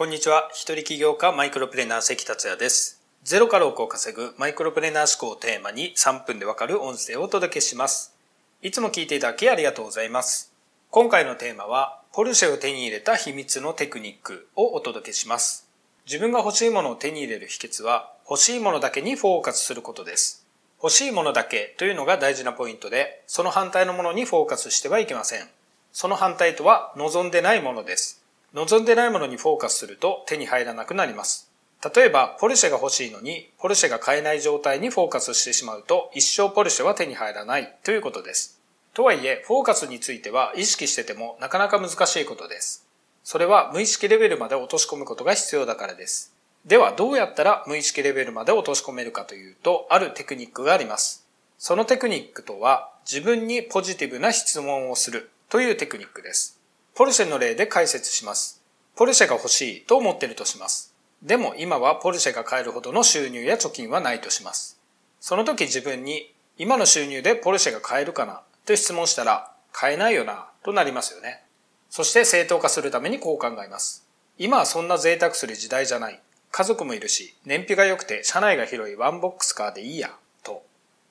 こんにちは。一人起業家マイクロプレーナー関達也です。ゼロから億を稼ぐマイクロプレーナー思考をテーマに3分でわかる音声をお届けします。いつも聞いていただきありがとうございます。今回のテーマは、ポルシェを手に入れた秘密のテクニックをお届けします。自分が欲しいものを手に入れる秘訣は、欲しいものだけにフォーカスすることです。欲しいものだけというのが大事なポイントで、その反対のものにフォーカスしてはいけません。その反対とは望んでないものです。望んでないものにフォーカスすると手に入らなくなります。例えば、ポルシェが欲しいのに、ポルシェが買えない状態にフォーカスしてしまうと、一生ポルシェは手に入らないということです。とはいえ、フォーカスについては意識しててもなかなか難しいことです。それは無意識レベルまで落とし込むことが必要だからです。では、どうやったら無意識レベルまで落とし込めるかというと、あるテクニックがあります。そのテクニックとは、自分にポジティブな質問をするというテクニックです。ポルシェの例で解説します。ポルシェが欲しいと思っているとします。でも今はポルシェが買えるほどの収入や貯金はないとします。その時自分に今の収入でポルシェが買えるかな？と質問したら買えないよなとなりますよね。そして正当化するためにこう考えます。今はそんな贅沢する時代じゃない。家族もいるし、燃費が良くて車内が広いワンボックスカーでいいや、と。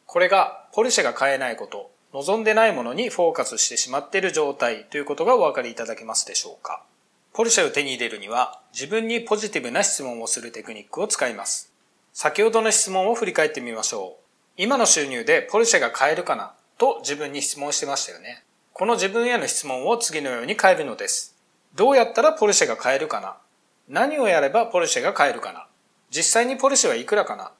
これがポルシェが買えないこと、望んでないものにフォーカスしてしまっている状態ということがお分かりいただけますでしょうか？ポルシェを手に入れるには自分にポジティブな質問をするテクニックを使います。先ほどの質問を振り返ってみましょう。今の収入でポルシェが買えるかな？と自分に質問してましたよね。この自分への質問を次のように変えるのです。どうやったらポルシェが買えるかな？何をやればポルシェが買えるかな？実際にポルシェはいくらかな？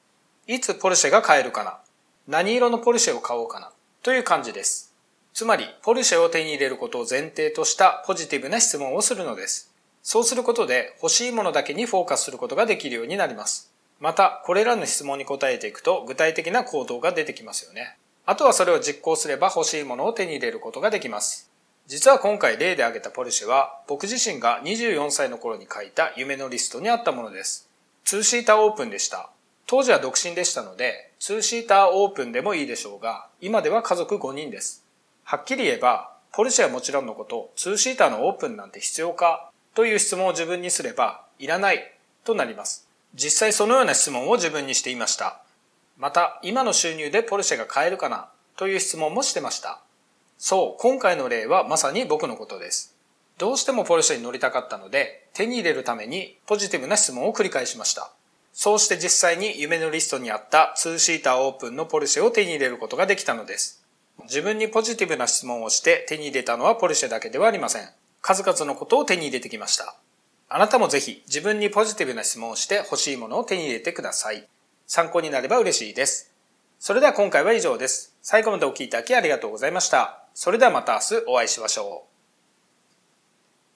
いつポルシェが買えるかな？何色のポルシェを買おうかな？という感じです。つまり、ポルシェを手に入れることを前提としたポジティブな質問をするのです。そうすることで欲しいものだけにフォーカスすることができるようになります。また、これらの質問に答えていくと具体的な行動が出てきますよね。あとはそれを実行すれば欲しいものを手に入れることができます。実は今回例で挙げたポルシェは僕自身が24歳の頃に書いた夢のリストにあったものです。2シーターオープンでした。当時は独身でしたので、2シーターオープンでもいいでしょうが、今では家族5人です。はっきり言えば、ポルシェはもちろんのこと、2シーターのオープンなんて必要かという質問を自分にすれば、いらないとなります。実際そのような質問を自分にしていました。また、今の収入でポルシェが買えるかなという質問もしてました。そう、今回の例はまさに僕のことです。どうしてもポルシェに乗りたかったので、手に入れるためにポジティブな質問を繰り返しました。そうして実際に夢のリストにあった2シーターオープンのポルシェを手に入れることができたのです。自分にポジティブな質問をして手に入れたのはポルシェだけではありません。数々のことを手に入れてきました。あなたもぜひ自分にポジティブな質問をして欲しいものを手に入れてください。参考になれば嬉しいです。それでは今回は以上です。最後までお聴きいただきありがとうございました。それではまた明日お会いしましょう。